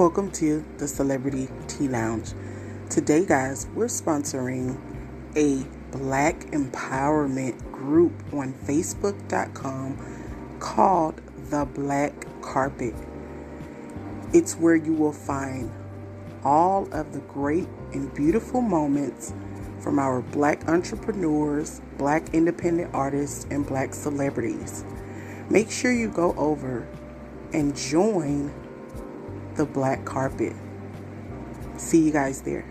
Welcome to the Celebrity Tea Lounge. Today, guys, we're sponsoring a black empowerment group on Facebook.com called The Black Carpet. It's where you will find all of the great and beautiful moments from our black entrepreneurs, black independent artists, and black celebrities. Make sure you go over and join the black carpet. See you guys there.